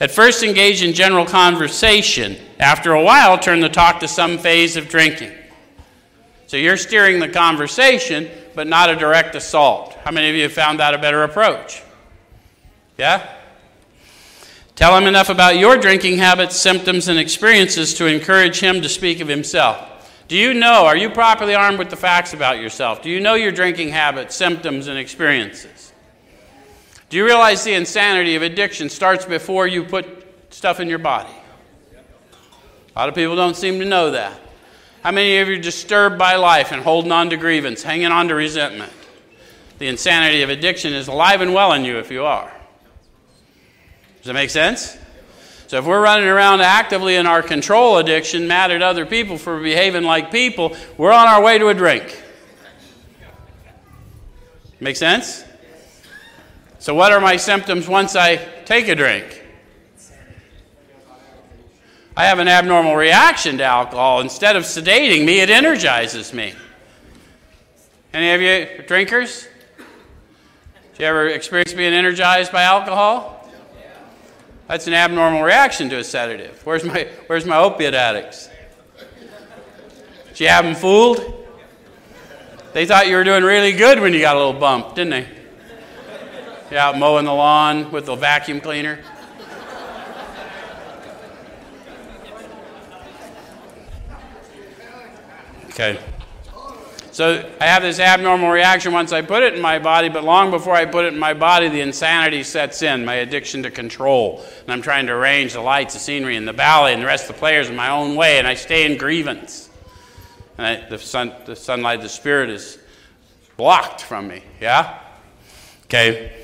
At first, engage in general conversation. After a while, turn the talk to some phase of drinking. So you're steering the conversation, but not a direct assault. How many of you have found that a better approach? Yeah? Tell him enough about your drinking habits, symptoms, and experiences to encourage him to speak of himself. Do you know, are you properly armed with the facts about yourself? Do you know your drinking habits, symptoms, and experiences? Do you realize the insanity of addiction starts before you put stuff in your body? A lot of people don't seem to know that. How many of you are disturbed by life and holding on to grievance, hanging on to resentment? The insanity of addiction is alive and well in you if you are. Does that make sense? So if we're running around actively in our control addiction, mad at other people for behaving like people, we're on our way to a drink. Make sense? So, what are my symptoms once I take a drink? I have an abnormal reaction to alcohol. Instead of sedating me, it energizes me. Any of you drinkers? Did you ever experience being energized by alcohol? That's an abnormal reaction to a sedative. Where's my, where's my opiate addicts? Did you have them fooled? They thought you were doing really good when you got a little bump, didn't they? Yeah, mowing the lawn with the vacuum cleaner. Okay. So I have this abnormal reaction once I put it in my body, but long before I put it in my body, the insanity sets in, my addiction to control. And I'm trying to arrange the lights, the scenery, and the ballet, and the rest of the players in my own way, and I stay in grievance. And I, the, sun, the sunlight, the spirit is blocked from me. Yeah? Okay.